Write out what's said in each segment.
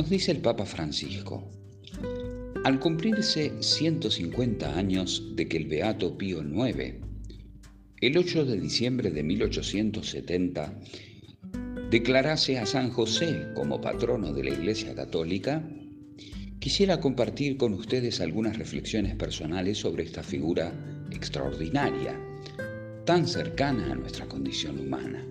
Nos dice el Papa Francisco, al cumplirse 150 años de que el Beato Pío IX, el 8 de diciembre de 1870, declarase a San José como patrono de la Iglesia Católica, quisiera compartir con ustedes algunas reflexiones personales sobre esta figura extraordinaria, tan cercana a nuestra condición humana.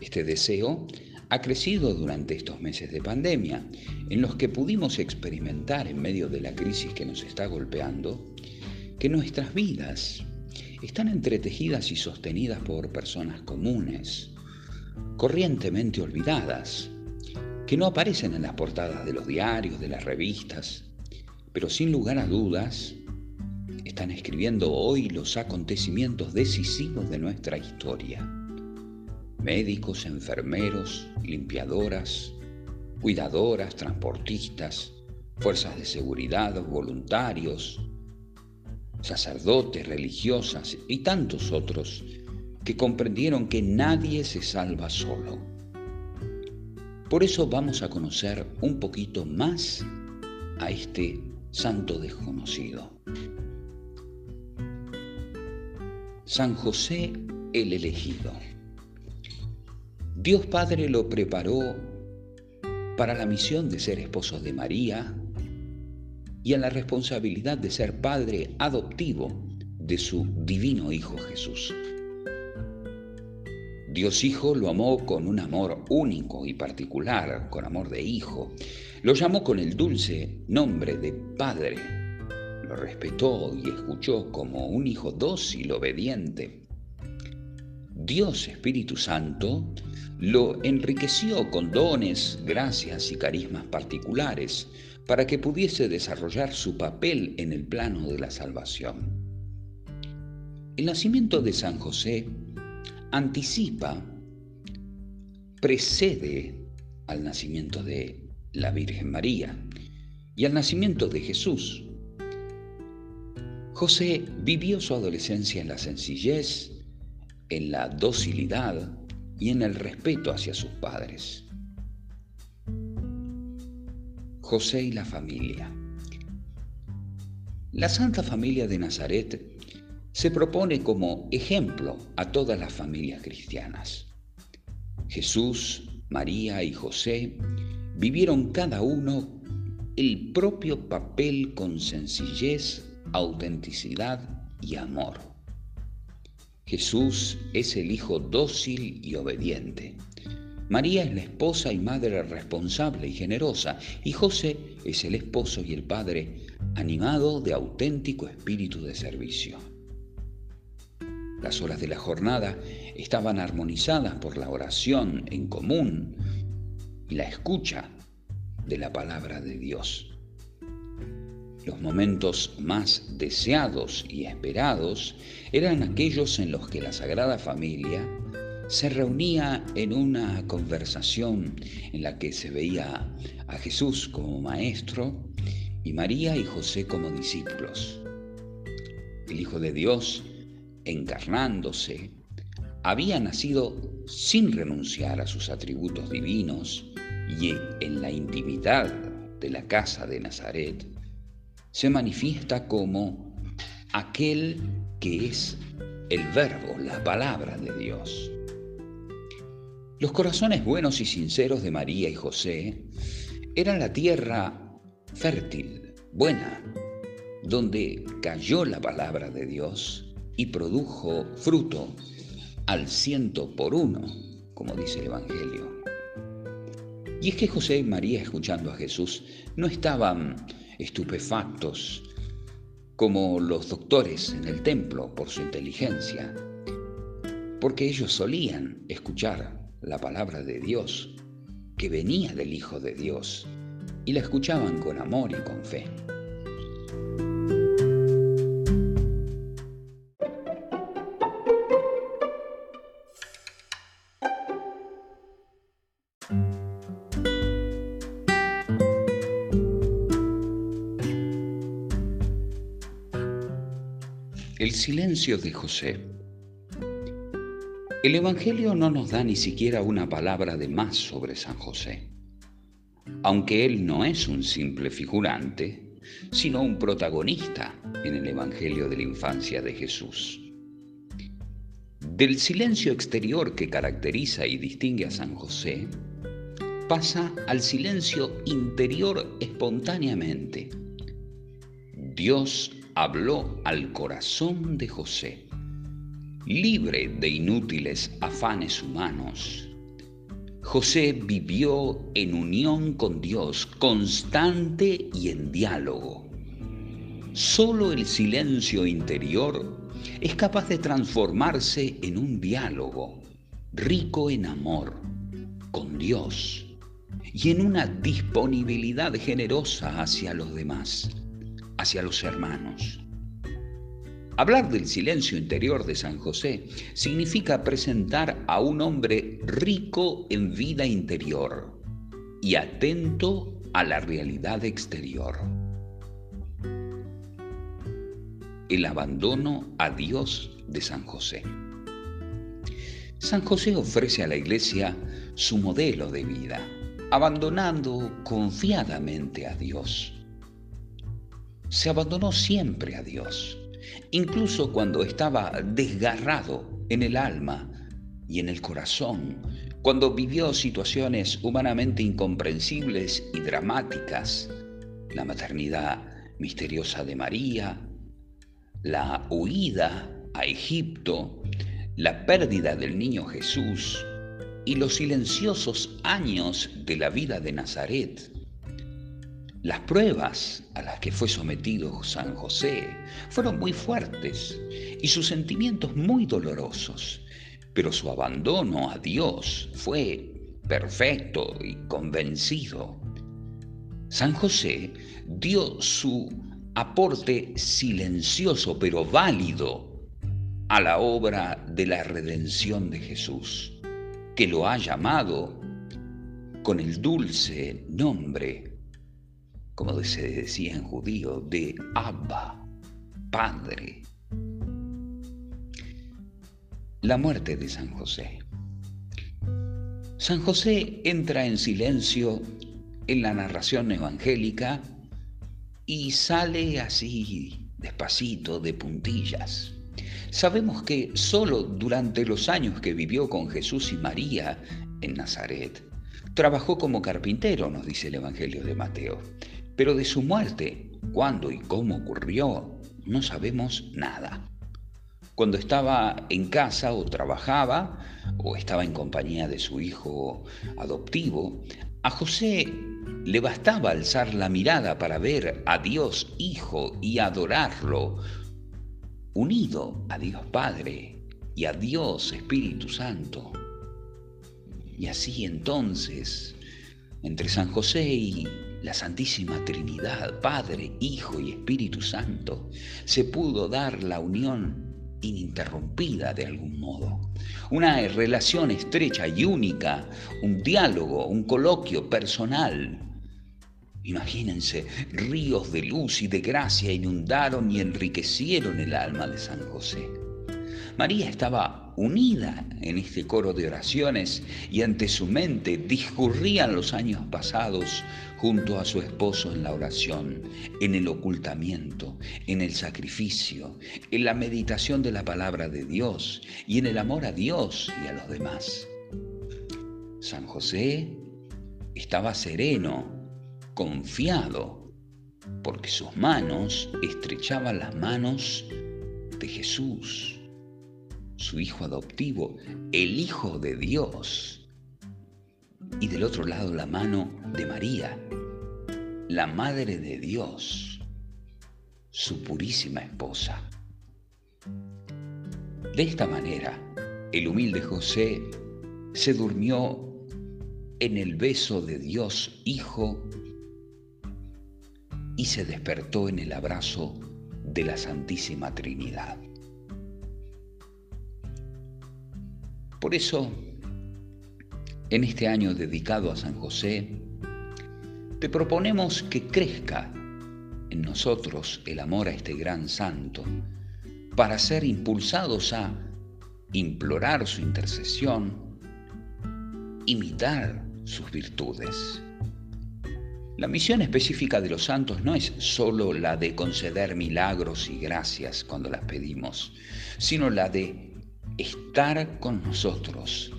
Este deseo ha crecido durante estos meses de pandemia, en los que pudimos experimentar en medio de la crisis que nos está golpeando, que nuestras vidas están entretejidas y sostenidas por personas comunes, corrientemente olvidadas, que no aparecen en las portadas de los diarios, de las revistas, pero sin lugar a dudas están escribiendo hoy los acontecimientos decisivos de nuestra historia. Médicos, enfermeros, limpiadoras, cuidadoras, transportistas, fuerzas de seguridad, voluntarios, sacerdotes, religiosas y tantos otros que comprendieron que nadie se salva solo. Por eso vamos a conocer un poquito más a este santo desconocido. San José el elegido. Dios Padre lo preparó para la misión de ser esposo de María y a la responsabilidad de ser padre adoptivo de su divino Hijo Jesús. Dios Hijo lo amó con un amor único y particular, con amor de hijo. Lo llamó con el dulce nombre de Padre. Lo respetó y escuchó como un hijo dócil, obediente. Dios Espíritu Santo lo enriqueció con dones, gracias y carismas particulares para que pudiese desarrollar su papel en el plano de la salvación. El nacimiento de San José anticipa, precede al nacimiento de la Virgen María y al nacimiento de Jesús. José vivió su adolescencia en la sencillez, en la docilidad y en el respeto hacia sus padres. José y la familia. La Santa Familia de Nazaret se propone como ejemplo a todas las familias cristianas. Jesús, María y José vivieron cada uno el propio papel con sencillez, autenticidad y amor. Jesús es el Hijo dócil y obediente. María es la esposa y madre responsable y generosa, y José es el esposo y el padre animado de auténtico espíritu de servicio. Las horas de la jornada estaban armonizadas por la oración en común y la escucha de la palabra de Dios. Los momentos más deseados y esperados eran aquellos en los que la Sagrada Familia se reunía en una conversación en la que se veía a Jesús como maestro y María y José como discípulos. El Hijo de Dios encarnándose, había nacido sin renunciar a sus atributos divinos y en la intimidad de la casa de Nazaret se manifiesta como aquel que es el verbo, la palabra de Dios. Los corazones buenos y sinceros de María y José eran la tierra fértil, buena, donde cayó la palabra de Dios y produjo fruto al ciento por uno, como dice el Evangelio. Y es que José y María, escuchando a Jesús, no estaban estupefactos como los doctores en el templo por su inteligencia, porque ellos solían escuchar la palabra de Dios, que venía del Hijo de Dios, y la escuchaban con amor y con fe. El silencio de José. El Evangelio no nos da ni siquiera una palabra de más sobre San José. aunque él no es un simple figurante, sino un protagonista en el Evangelio de la infancia de Jesús. Del silencio exterior que caracteriza y distingue a San José, pasa al silencio interior espontáneamente. Dios habló al corazón de José, libre de inútiles afanes humanos. José vivió en unión con Dios, constante y en diálogo. Solo el silencio interior es capaz de transformarse en un diálogo rico en amor con Dios y en una disponibilidad generosa hacia los demás, hacia los hermanos. Hablar del silencio interior de San José significa presentar a un hombre rico en vida interior y atento a la realidad exterior. El abandono a Dios de San José. San José ofrece a la iglesia su modelo de vida, abandonando confiadamente a Dios. Se abandonó siempre a Dios incluso cuando estaba desgarrado en el alma y en el corazón, cuando vivió situaciones humanamente incomprensibles y dramáticas, la maternidad misteriosa de María, la huida a Egipto, la pérdida del niño Jesús y los silenciosos años de la vida de Nazaret. Las pruebas a las que fue sometido San José fueron muy fuertes y sus sentimientos muy dolorosos, pero su abandono a Dios fue perfecto y convencido. San José dio su aporte silencioso pero válido a la obra de la redención de Jesús, que lo ha llamado con el dulce nombre como se decía en judío, de Abba, Padre. La muerte de San José. San José entra en silencio en la narración evangélica y sale así, despacito, de puntillas. Sabemos que solo durante los años que vivió con Jesús y María en Nazaret, trabajó como carpintero, nos dice el Evangelio de Mateo. Pero de su muerte, cuándo y cómo ocurrió, no sabemos nada. Cuando estaba en casa o trabajaba o estaba en compañía de su hijo adoptivo, a José le bastaba alzar la mirada para ver a Dios Hijo y adorarlo, unido a Dios Padre y a Dios Espíritu Santo. Y así entonces, entre San José y la Santísima Trinidad, Padre, Hijo y Espíritu Santo, se pudo dar la unión ininterrumpida de algún modo. Una relación estrecha y única, un diálogo, un coloquio personal. Imagínense, ríos de luz y de gracia inundaron y enriquecieron el alma de San José. María estaba unida en este coro de oraciones y ante su mente discurrían los años pasados junto a su esposo en la oración, en el ocultamiento, en el sacrificio, en la meditación de la palabra de Dios y en el amor a Dios y a los demás. San José estaba sereno, confiado, porque sus manos estrechaban las manos de Jesús su hijo adoptivo, el Hijo de Dios. Y del otro lado la mano de María, la Madre de Dios, su purísima esposa. De esta manera, el humilde José se durmió en el beso de Dios Hijo y se despertó en el abrazo de la Santísima Trinidad. Por eso, en este año dedicado a San José, te proponemos que crezca en nosotros el amor a este gran santo, para ser impulsados a implorar su intercesión, imitar sus virtudes. La misión específica de los santos no es sólo la de conceder milagros y gracias cuando las pedimos, sino la de estar con nosotros,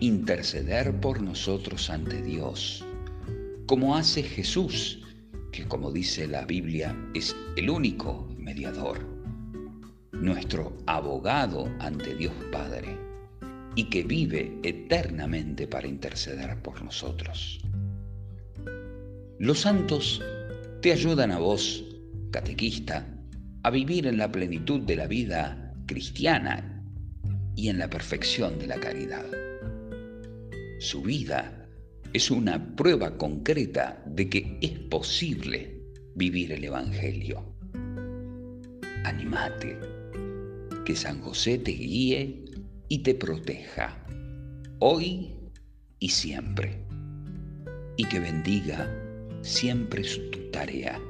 interceder por nosotros ante Dios, como hace Jesús, que como dice la Biblia es el único mediador, nuestro abogado ante Dios Padre, y que vive eternamente para interceder por nosotros. Los santos te ayudan a vos, catequista, a vivir en la plenitud de la vida cristiana y en la perfección de la caridad. Su vida es una prueba concreta de que es posible vivir el Evangelio. Animate, que San José te guíe y te proteja, hoy y siempre, y que bendiga siempre su tarea